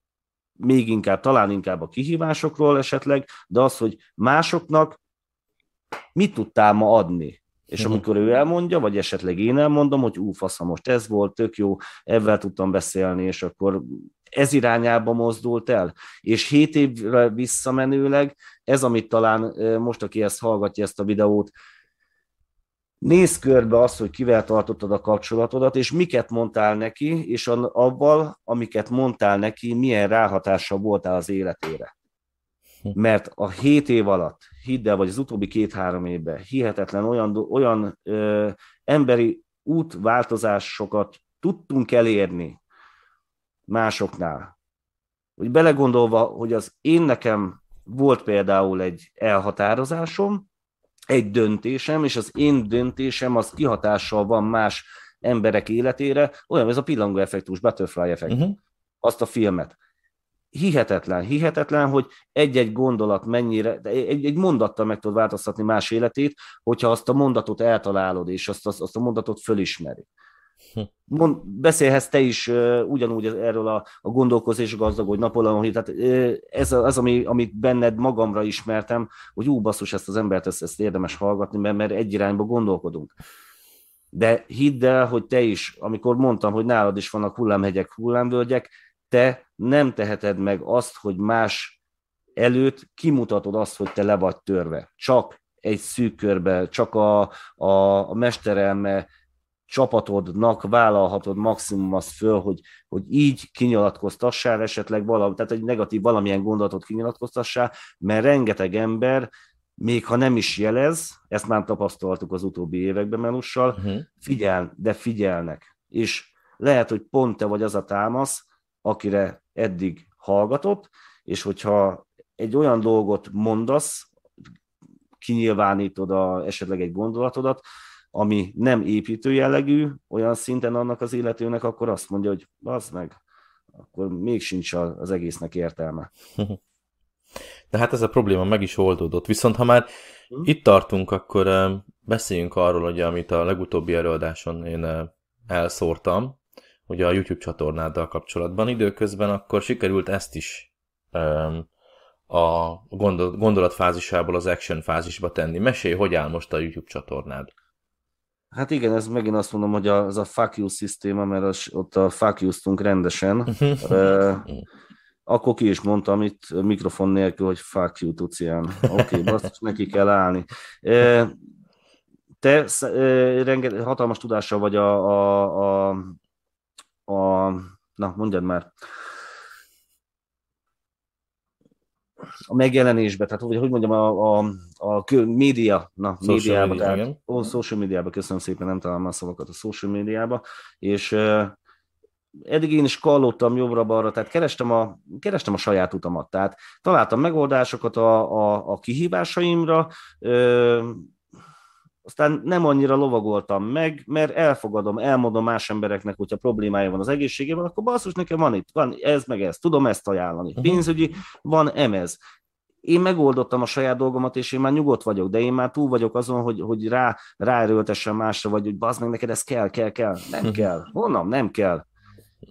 még inkább, talán inkább a kihívásokról esetleg, de az, hogy másoknak mit tudtál ma adni? És uh-huh. amikor ő elmondja, vagy esetleg én elmondom, hogy ú, faszom, most ez volt, tök jó, ebben tudtam beszélni, és akkor ez irányába mozdult el. És hét évre visszamenőleg, ez, amit talán most, aki ezt hallgatja, ezt a videót, nézd körbe azt, hogy kivel tartottad a kapcsolatodat, és miket mondtál neki, és abban, amiket mondtál neki, milyen ráhatással voltál az életére. Mert a hét év alatt, hidd el, vagy az utóbbi két-három évben hihetetlen olyan, olyan ö, emberi útváltozásokat tudtunk elérni másoknál. Hogy belegondolva, hogy az én nekem volt például egy elhatározásom, egy döntésem, és az én döntésem az kihatással van más emberek életére, olyan, ez a pillangó effektus, butterfly effekt, uh-huh. azt a filmet hihetetlen, hihetetlen, hogy egy-egy gondolat mennyire, egy, egy mondattal meg tud változtatni más életét, hogyha azt a mondatot eltalálod, és azt, azt, azt a mondatot fölismeri. Hm. Mond, beszélhetsz te is uh, ugyanúgy erről a, a gondolkozás gazdag, hogy Napóleon, tehát uh, ez az, ami, amit benned magamra ismertem, hogy ú, basszus, ezt az embert, ezt, ezt érdemes hallgatni, mert, mert egy irányba gondolkodunk. De hidd el, hogy te is, amikor mondtam, hogy nálad is vannak hullámhegyek, hullámvölgyek, te nem teheted meg azt, hogy más előtt kimutatod azt, hogy te le vagy törve. Csak egy szűk körbe, csak a, a, a mesterelme csapatodnak vállalhatod maximum azt föl, hogy, hogy így kinyilatkoztassál esetleg valami, tehát egy negatív valamilyen gondolatot kinyilatkoztassál, mert rengeteg ember, még ha nem is jelez, ezt már tapasztaltuk az utóbbi években Melussal, uh-huh. figyel, de figyelnek. És lehet, hogy pont te vagy az a támasz, akire eddig hallgatott, és hogyha egy olyan dolgot mondasz, kinyilvánítod a, esetleg egy gondolatodat, ami nem építő jellegű, olyan szinten annak az illetőnek, akkor azt mondja, hogy az meg, akkor még sincs az egésznek értelme. De hát ez a probléma meg is oldódott. Viszont ha már hm? itt tartunk, akkor beszéljünk arról, hogy amit a legutóbbi előadáson én elszórtam, ugye a YouTube csatornáddal kapcsolatban. Időközben akkor sikerült ezt is um, a gondol, gondolatfázisából az action fázisba tenni. Mesélj, hogy áll most a YouTube csatornád? Hát igen, ez megint azt mondom, hogy az a fuck you szisztéma, mert az, ott a fuck you rendesen. uh, akkor ki is mondtam itt mikrofon nélkül, hogy fuck you, Tucián. Oké, okay, basszus, neki kell állni. Uh, te uh, renget, hatalmas tudással vagy a, a, a, a na, mondjad már, a megjelenésbe, tehát hogy, hogy mondjam, a, a, a média, na, social médiába, media, tehát, igen. ó, social médiába, köszönöm szépen, nem találom a szavakat a social médiába, és uh, eddig én is kallottam jobbra-balra, tehát kerestem a, kerestem a saját utamat, tehát találtam megoldásokat a, a, a kihívásaimra, uh, aztán nem annyira lovagoltam meg, mert elfogadom, elmondom más embereknek, hogyha problémája van az egészségében, akkor basszus, nekem van itt, van ez meg ez, tudom ezt ajánlani. Uh-huh. Pénzügyi, van emez. Én megoldottam a saját dolgomat, és én már nyugodt vagyok, de én már túl vagyok azon, hogy, hogy rá, ráerőltessem másra, vagy hogy bazd meg neked, ez kell, kell, kell. Nem uh-huh. kell. Honnan? Nem kell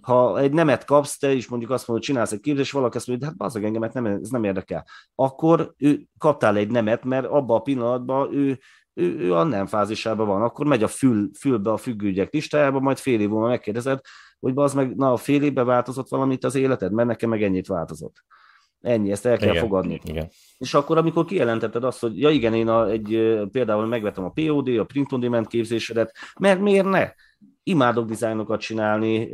ha egy nemet kapsz, te is mondjuk azt mondod, hogy csinálsz egy képzést, és valaki azt mondja, hogy hát bazeg engemet nem, ez nem érdekel. Akkor ő kaptál egy nemet, mert abban a pillanatban ő ő, ő a nem fázisában van, akkor megy a fül, fülbe a függőügyek listájába, majd fél év múlva megkérdezed, hogy az meg, na, a fél évben változott valamit az életed, mert nekem meg ennyit változott. Ennyi, ezt el kell igen, fogadni. Igen. És akkor, amikor kijelentetted azt, hogy ja igen, én a, egy, például megvettem a POD, a Print on Demand képzésedet, mert miért ne? Imádok dizájnokat csinálni.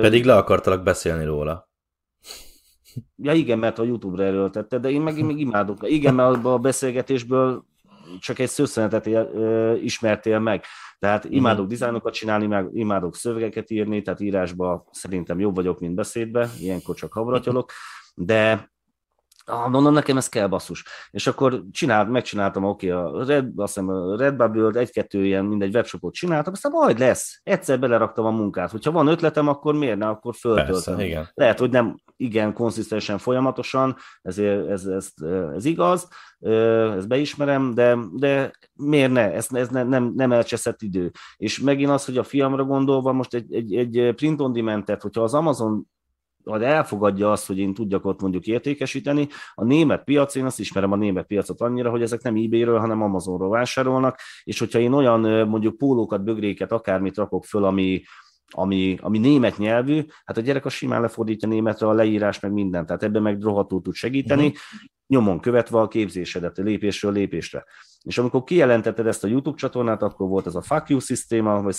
Pedig le akartalak beszélni róla. Ja igen, mert a YouTube-ra erőltette, de én meg még imádok. Igen, mert a beszélgetésből csak egy szőszenetet ismertél meg. Tehát mhm. imádok uh-huh. dizájnokat csinálni, meg imádok szövegeket írni, tehát írásba szerintem jobb vagyok, mint beszédbe, ilyenkor csak havratyolok, de Ah, mondom, nekem ez kell basszus. És akkor csinált, megcsináltam, oké, okay, a Red, azt hiszem, a Redbubble egy-kettő ilyen mindegy webshopot csináltam, aztán majd lesz. Egyszer beleraktam a munkát. Hogyha van ötletem, akkor miért ne, akkor föltöltöm. Persze, igen. Lehet, hogy nem igen konszisztensen, folyamatosan, ezért ez, ez, ez igaz, ezt beismerem, de, de miért ne? Ez, ez ne, nem, nem elcseszett idő. És megint az, hogy a fiamra gondolva most egy, egy, egy print on demand hogyha az Amazon vagy elfogadja azt, hogy én tudjak ott mondjuk értékesíteni. A német piac, én azt ismerem a német piacot annyira, hogy ezek nem eBay-ről, hanem Amazonról vásárolnak, és hogyha én olyan mondjuk pólókat, bögréket, akármit rakok föl, ami, ami, ami német nyelvű, hát a gyerek a simán lefordítja németre a leírás, meg mindent, tehát ebben meg rohadtul tud segíteni, uh-huh. nyomon követve a képzésedet lépésről lépésre. És amikor kijelentetted ezt a YouTube csatornát, akkor volt ez a fuck you szisztéma, vagy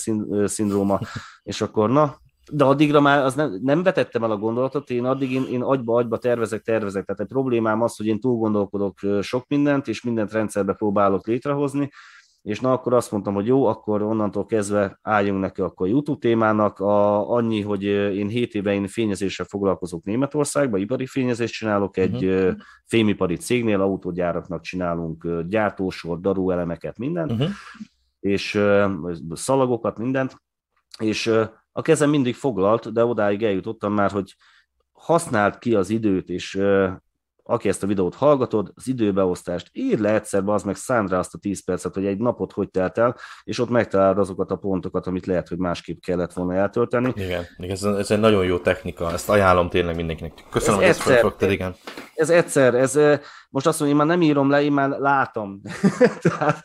szindróma, és akkor na, de addigra már az nem, nem vetettem el a gondolatot, én addig én, én agyba-agyba tervezek, tervezek. Tehát egy problémám az, hogy én túl gondolkodok sok mindent, és mindent rendszerbe próbálok létrehozni, és na akkor azt mondtam, hogy jó, akkor onnantól kezdve álljunk neki akkor a YouTube témának. A, annyi, hogy én 7 éve én fényezéssel foglalkozok Németországban, ipari fényezést csinálok, egy uh-huh. fémipari cégnél, autógyáraknak csinálunk gyártósor, elemeket, mindent, uh-huh. és szalagokat, mindent, és a kezem mindig foglalt, de odáig eljutottam már, hogy használd ki az időt, és aki ezt a videót hallgatod, az időbeosztást írd le egyszer, az meg szánd rá azt a 10 percet, hogy egy napot hogy telt el, és ott megtalálod azokat a pontokat, amit lehet, hogy másképp kellett volna eltölteni. Igen, ez, ez egy nagyon jó technika, ezt ajánlom tényleg mindenkinek. Köszönöm, ez hogy egyszer, ezt felfogtad, igen. Ez egyszer, ez most azt mondom, én már nem írom le, én már látom. Tehát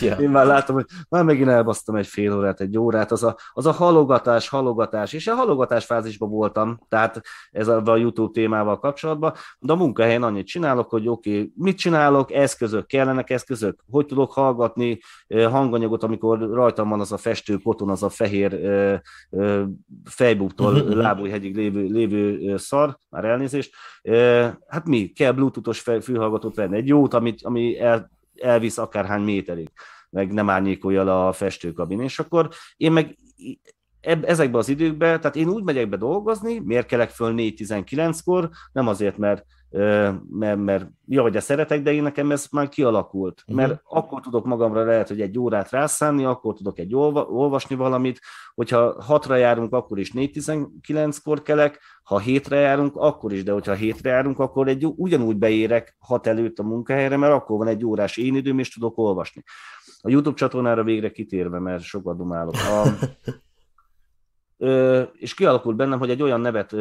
yeah. én már látom, hogy már megint elbasztam egy fél órát, egy órát, az a, az a halogatás, halogatás, és a halogatás fázisban voltam, tehát ez a, a YouTube témával kapcsolatban, de a munkahelyen annyit csinálok, hogy oké, okay, mit csinálok, eszközök, kellenek eszközök, hogy tudok hallgatni hanganyagot, amikor rajtam van az a festő koton, az a fehér fejbúktól uh-huh. lábújhegyig lévő, lévő szar, már elnézést, hát mi, kell bluetoothos fülhallgatót venni, egy jót, amit, ami el, elvisz akárhány méterig, meg nem árnyékolja a festőkabin, és akkor én meg ezekben az időkben, tehát én úgy megyek be dolgozni, miért kelek föl 4-19-kor, nem azért, mert mert, mert ja, hogy szeretek, de én nekem ez már kialakult. Uh-huh. Mert akkor tudok magamra lehet, hogy egy órát rászánni, akkor tudok egy olva, olvasni valamit, hogyha hatra járunk, akkor is 4-19-kor kelek, ha hétre járunk, akkor is, de hogyha hétre járunk, akkor egy ugyanúgy beérek hat előtt a munkahelyre, mert akkor van egy órás én időm, és tudok olvasni. A YouTube csatornára végre kitérve, mert sokat dumálok. A, és kialakult bennem, hogy egy olyan nevet,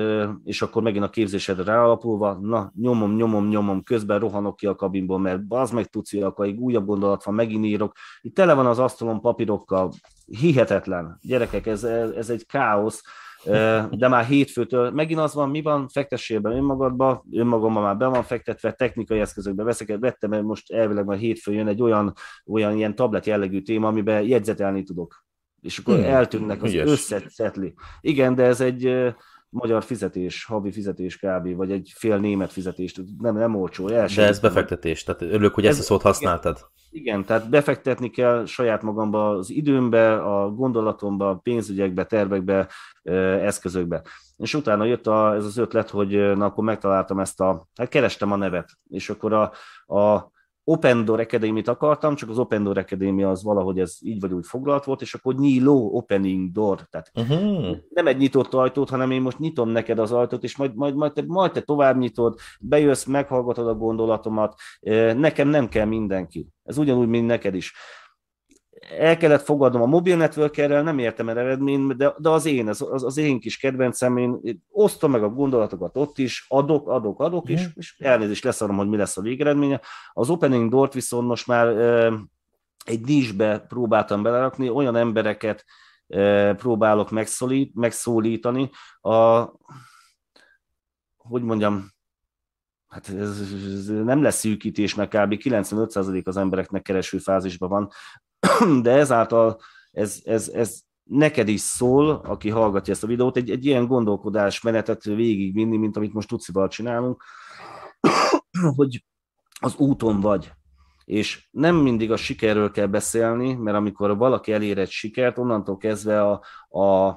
és akkor megint a képzésedre ráalapulva, na, nyomom, nyomom, nyomom, közben rohanok ki a kabinból, mert az meg tudsz, akkor egy újabb gondolat van, megint írok. Itt tele van az asztalon papírokkal, hihetetlen. Gyerekek, ez, ez egy káosz, de már hétfőtől megint az van, mi van, fektessél be önmagadba, önmagamban már be van fektetve, technikai eszközökbe veszeket vettem, mert most elvileg már hétfőn jön egy olyan, olyan ilyen tablet jellegű téma, amiben jegyzetelni tudok és akkor hmm. eltűnnek az összeszetli. Igen, de ez egy magyar fizetés, havi fizetés kb. vagy egy fél német fizetés, nem, nem olcsó. De ez befektetés, tehát örülök, hogy ez, ezt a szót használtad. Igen, igen, tehát befektetni kell saját magamba az időmbe, a gondolatomba, a pénzügyekbe, tervekbe, eszközökbe. És utána jött a, ez az ötlet, hogy na akkor megtaláltam ezt a, hát kerestem a nevet, és akkor a, a Open Door Academy-t akartam, csak az Open Door Academy az valahogy ez így vagy úgy foglalt volt, és akkor nyíló opening door, tehát uh-huh. nem egy nyitott ajtót, hanem én most nyitom neked az ajtót, és majd, majd, majd, te, majd te tovább nyitod, bejössz, meghallgatod a gondolatomat, nekem nem kell mindenki. Ez ugyanúgy, mint neked is el kellett fogadnom a mobil networkerrel, nem értem el eredményt, de, de az én, az, az, az én kis kedvencem, én, osztom meg a gondolatokat ott is, adok, adok, adok, mm. és, és elnézést leszarom, hogy mi lesz a végeredménye. Az opening door viszont most már e, egy nisbe próbáltam belerakni, olyan embereket e, próbálok megszólít, megszólítani, a, hogy mondjam, hát ez, ez nem lesz szűkítés, mert kb. 95% az embereknek kereső fázisban van, de ezáltal ez, ez, ez neked is szól, aki hallgatja ezt a videót, egy, egy ilyen gondolkodás menetet végigvinni, mint amit most Tucival csinálunk, hogy az úton vagy. És nem mindig a sikerről kell beszélni, mert amikor valaki elér egy sikert, onnantól kezdve a, a,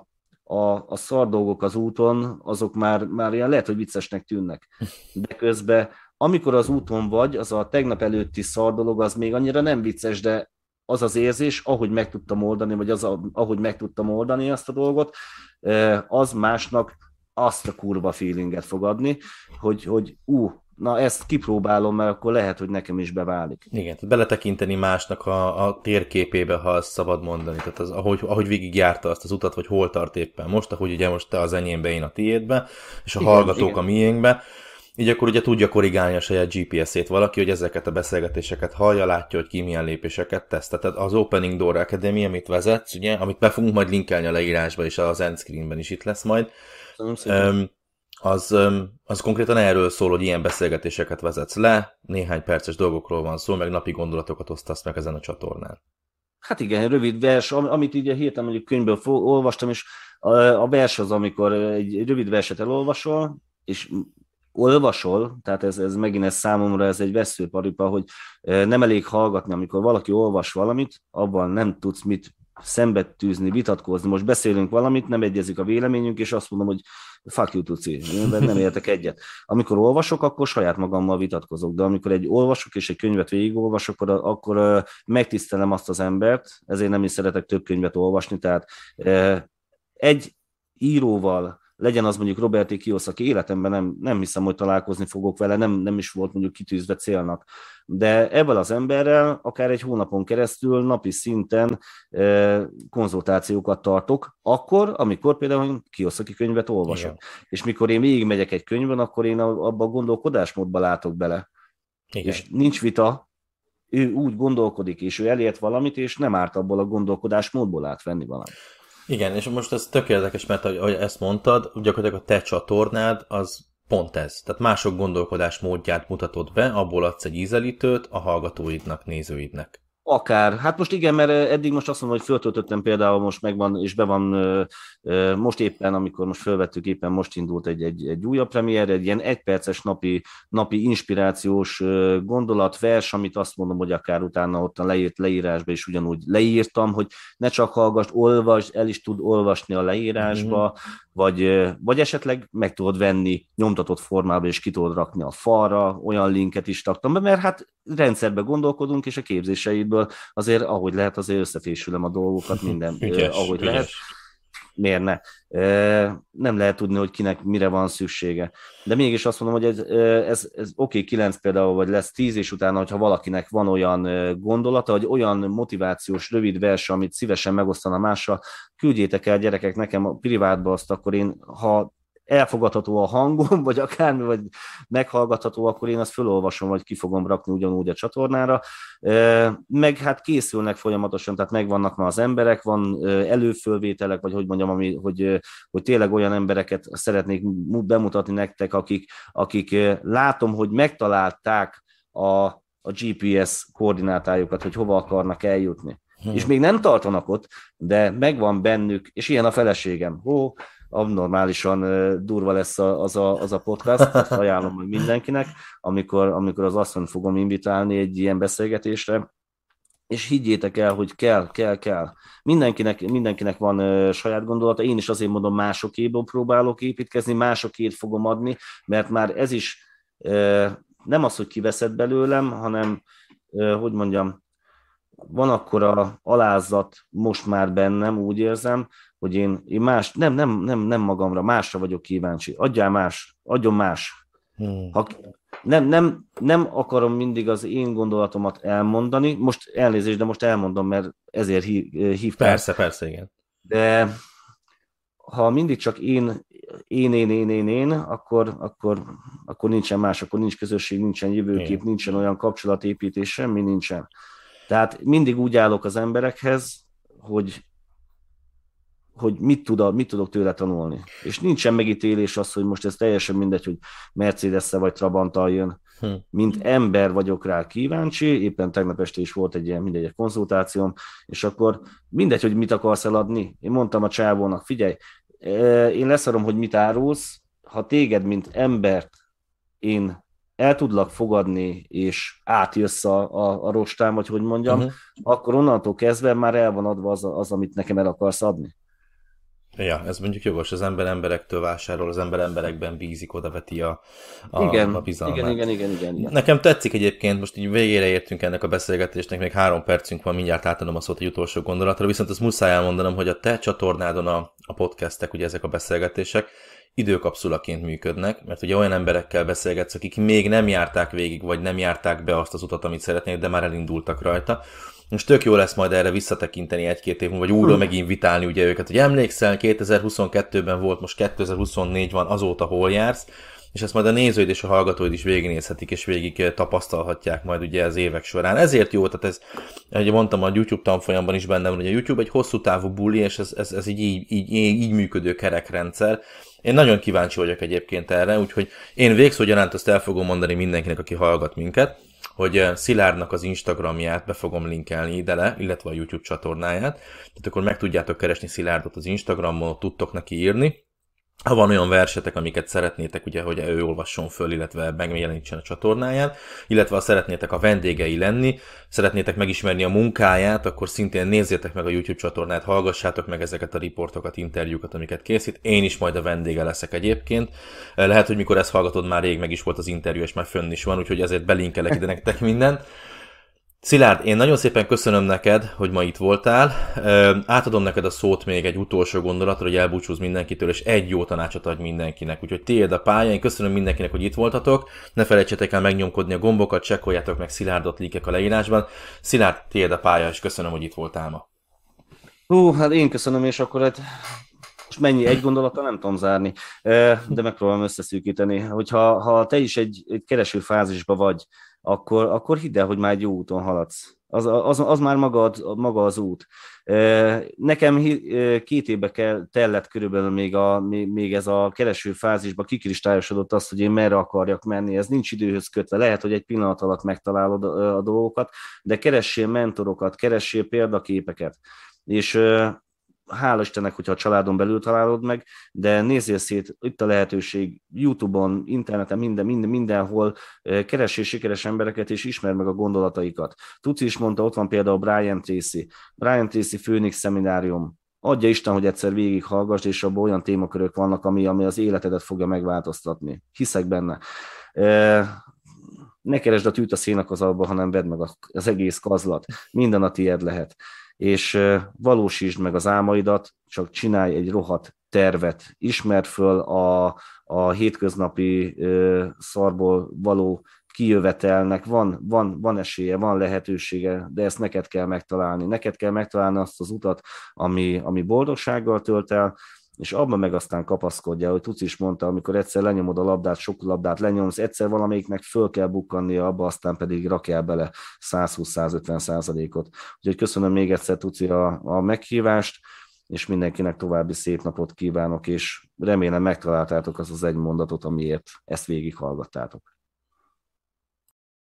a, a szar dolgok az úton, azok már, már ilyen lehet, hogy viccesnek tűnnek. De közben, amikor az úton vagy, az a tegnap előtti szar dolog, az még annyira nem vicces, de az az érzés, ahogy meg tudtam oldani, vagy az, ahogy meg tudtam oldani azt a dolgot, az másnak azt a kurva feelinget fog adni, hogy, hogy ú, na ezt kipróbálom, mert akkor lehet, hogy nekem is beválik. Igen, tehát beletekinteni másnak a, a térképébe, ha azt szabad mondani, tehát az, ahogy, ahogy végigjárta azt az utat, hogy hol tart éppen most, ahogy ugye most te az enyémbe, én a tiédbe, és a igen, hallgatók igen. a miénkbe, így akkor ugye tudja korrigálni a saját GPS-ét valaki, hogy ezeket a beszélgetéseket hallja, látja, hogy ki milyen lépéseket tesz. Tehát az Opening Door Academy, amit vezetsz, ugye, amit be fogunk majd linkelni a leírásba, és az endscreenben is itt lesz majd, az, az konkrétan erről szól, hogy ilyen beszélgetéseket vezetsz le, néhány perces dolgokról van szó, meg napi gondolatokat osztasz meg ezen a csatornán. Hát igen, rövid vers, amit így hirtelen mondjuk könyvből olvastam, és a vers az, amikor egy rövid verset elolvasol, és olvasol, tehát ez, ez megint ez számomra ez egy veszőparipa, hogy nem elég hallgatni, amikor valaki olvas valamit, abban nem tudsz mit szembet tűzni, vitatkozni. Most beszélünk valamit, nem egyezik a véleményünk, és azt mondom, hogy fuck you, tuci, nem értek egyet. Amikor olvasok, akkor saját magammal vitatkozok, de amikor egy olvasok és egy könyvet végigolvasok, akkor, akkor megtisztelem azt az embert, ezért nem is szeretek több könyvet olvasni, tehát egy íróval, legyen az mondjuk Roberti Kiyosaki, életemben nem, nem hiszem, hogy találkozni fogok vele, nem, nem is volt mondjuk kitűzve célnak. De ebből az emberrel akár egy hónapon keresztül napi szinten e, konzultációkat tartok, akkor, amikor például Kiyosaki könyvet olvasok. Igen. És mikor én végigmegyek egy könyvben, akkor én abba a gondolkodásmódba látok bele. Igen. És nincs vita, ő úgy gondolkodik, és ő elért valamit, és nem árt abból a gondolkodásmódból átvenni valamit. Igen, és most ez tökéletes, mert ahogy ezt mondtad, gyakorlatilag a te csatornád az pont ez. Tehát mások gondolkodás módját mutatod be, abból adsz egy ízelítőt a hallgatóidnak, nézőidnek. Akár. Hát most igen, mert eddig most azt mondom, hogy föltöltöttem például, most megvan, és be van most éppen, amikor most fölvettük, éppen most indult egy, egy, egy újabb premier, egy ilyen egyperces napi, napi inspirációs gondolat, vers, amit azt mondom, hogy akár utána ott a leírt leírásba is ugyanúgy leírtam, hogy ne csak hallgass, olvasd, el is tud olvasni a leírásba, mm-hmm. Vagy, vagy esetleg meg tudod venni nyomtatott formában, és ki tudod rakni a falra, olyan linket is taktam be, mert hát rendszerbe gondolkodunk, és a képzéseidből azért, ahogy lehet, azért összefésülem a dolgokat, minden, ügyes, ahogy ügyes. lehet miért ne? Nem lehet tudni, hogy kinek mire van szüksége. De mégis azt mondom, hogy ez, ez, ez oké, okay, 9 például, vagy lesz 10, és utána, hogyha valakinek van olyan gondolata, vagy olyan motivációs rövid vers, amit szívesen megosztana mással, küldjétek el gyerekek nekem a privátba azt, akkor én, ha elfogadható a hangom, vagy akármi, vagy meghallgatható, akkor én azt felolvasom, vagy ki fogom rakni ugyanúgy a csatornára. Meg hát készülnek folyamatosan, tehát megvannak már az emberek, van előfölvételek, vagy hogy mondjam, ami, hogy, hogy tényleg olyan embereket szeretnék bemutatni nektek, akik, akik látom, hogy megtalálták a, a GPS koordinátájukat, hogy hova akarnak eljutni. Hmm. És még nem tartanak ott, de megvan bennük, és ilyen a feleségem. Ó, abnormálisan durva lesz az a, az a podcast, azt ajánlom mindenkinek, amikor, amikor az asszonyt fogom invitálni egy ilyen beszélgetésre, és higgyétek el, hogy kell, kell, kell. Mindenkinek, mindenkinek van ö, saját gondolata, én is azért mondom, másokéből próbálok építkezni, másokét fogom adni, mert már ez is ö, nem az, hogy kiveszed belőlem, hanem, ö, hogy mondjam, van akkor a alázat most már bennem, úgy érzem, hogy én, én más, nem, nem, nem, nem magamra, másra vagyok kíváncsi. Adjál más, adjon más. Hmm. Ha, nem, nem, nem akarom mindig az én gondolatomat elmondani, most elnézést, de most elmondom, mert ezért hív. Persze, persze, igen. De ha mindig csak én, én, én, én, én, én akkor, akkor, akkor nincsen más, akkor nincs közösség, nincsen jövőkép, én. nincsen olyan kapcsolatépítés, semmi nincsen. Tehát mindig úgy állok az emberekhez, hogy hogy mit, tud, mit tudok tőle tanulni. És nincsen megítélés az, hogy most ez teljesen mindegy, hogy mercedes vagy Trabanttal jön. Hm. Mint ember vagyok rá kíváncsi, éppen tegnap este is volt egy ilyen mindegy egy konzultációm, és akkor mindegy, hogy mit akarsz eladni. Én mondtam a csávónak, figyelj, én leszarom, hogy mit árulsz, ha téged, mint embert én el tudlak fogadni, és átjössz a, a, a rostám, vagy hogy mondjam, uh-huh. akkor onnantól kezdve már el van adva az, az, amit nekem el akarsz adni. Ja, ez mondjuk jogos, az ember emberektől vásárol, az ember emberekben bízik, oda veti a, a, igen, a bizalmát. Igen, igen, igen, igen, igen. Nekem tetszik egyébként, most így végére értünk ennek a beszélgetésnek, még három percünk van, mindjárt átadom a szót egy utolsó gondolatra, viszont azt muszáj elmondanom, hogy a te csatornádon a, a podcastek, ugye ezek a beszélgetések, időkapszulaként működnek, mert ugye olyan emberekkel beszélgetsz, akik még nem járták végig, vagy nem járták be azt az utat, amit szeretnék, de már elindultak rajta. Most tök jó lesz majd erre visszatekinteni egy-két év vagy újra hm. meginvitálni ugye őket, hogy emlékszel, 2022-ben volt, most 2024 van, azóta hol jársz, és ezt majd a nézőid és a hallgatóid is végignézhetik, és végig tapasztalhatják majd ugye az évek során. Ezért jó, tehát ez, ahogy mondtam, a YouTube tanfolyamban is benne van, hogy a YouTube egy hosszú távú buli, és ez, ez, ez így, így, így, így működő kerekrendszer, én nagyon kíváncsi vagyok egyébként erre, úgyhogy én végszó gyanánt azt el fogom mondani mindenkinek, aki hallgat minket, hogy eh, Szilárdnak az Instagramját be fogom linkelni ide le, illetve a YouTube csatornáját, tehát akkor meg tudjátok keresni Szilárdot az Instagramon, tudtok neki írni, ha van olyan versetek, amiket szeretnétek, ugye, hogy ő olvasson föl, illetve megjelenítsen a csatornáján, illetve ha szeretnétek a vendégei lenni, szeretnétek megismerni a munkáját, akkor szintén nézzétek meg a YouTube csatornát, hallgassátok meg ezeket a riportokat, interjúkat, amiket készít. Én is majd a vendége leszek egyébként. Lehet, hogy mikor ezt hallgatod, már rég meg is volt az interjú, és már fönn is van, úgyhogy ezért belinkelek ide nektek mindent. Szilárd, én nagyon szépen köszönöm neked, hogy ma itt voltál. Átadom neked a szót még egy utolsó gondolatra, hogy elbúcsúz mindenkitől, és egy jó tanácsot adj mindenkinek. Úgyhogy tiéd a pálya, én köszönöm mindenkinek, hogy itt voltatok. Ne felejtsetek el megnyomkodni a gombokat, csekkoljátok meg Szilárdot líkek a leírásban. Szilárd, tiéd a pálya, és köszönöm, hogy itt voltál ma. Hú, hát én köszönöm, és akkor hát most mennyi, egy gondolata nem tudom zárni, de megpróbálom összeszűkíteni. Hogyha ha te is egy, egy kereső fázisba vagy, akkor, akkor hidd el, hogy már egy jó úton haladsz. Az, az, az már maga, maga az út. Nekem két évbe kell, tellett körülbelül még, a, még ez a kereső fázisba kikristályosodott az, hogy én merre akarjak menni. Ez nincs időhöz kötve. Lehet, hogy egy pillanat alatt megtalálod a, dolgokat, de keressél mentorokat, keressél példaképeket. És hála Istennek, hogyha a családon belül találod meg, de nézzél szét, itt a lehetőség YouTube-on, interneten, minden, minden, mindenhol keressél sikeres embereket, és ismer meg a gondolataikat. Tudsz is mondta, ott van például Brian Tracy. Brian Tracy Phoenix szeminárium. Adja Isten, hogy egyszer végighallgass, és abban olyan témakörök vannak, ami, ami az életedet fogja megváltoztatni. Hiszek benne. ne keresd a tűt a szénakazalba, hanem vedd meg az egész kazlat. Minden a tied lehet. És valósítsd meg az álmaidat, csak csinálj egy rohadt tervet, ismer föl a, a hétköznapi szarból való kijövetelnek, van, van, van esélye, van lehetősége, de ezt neked kell megtalálni. Neked kell megtalálni azt az utat, ami, ami boldogsággal tölt el, és abban meg aztán kapaszkodja, hogy Tuci is mondta, amikor egyszer lenyomod a labdát, sok labdát lenyomsz, egyszer valamelyiknek föl kell bukkannia abba, aztán pedig rakjál bele 120-150 százalékot. Úgyhogy köszönöm még egyszer Tuci a, a meghívást, és mindenkinek további szép napot kívánok, és remélem megtaláltátok az az egy mondatot, amiért ezt végighallgattátok.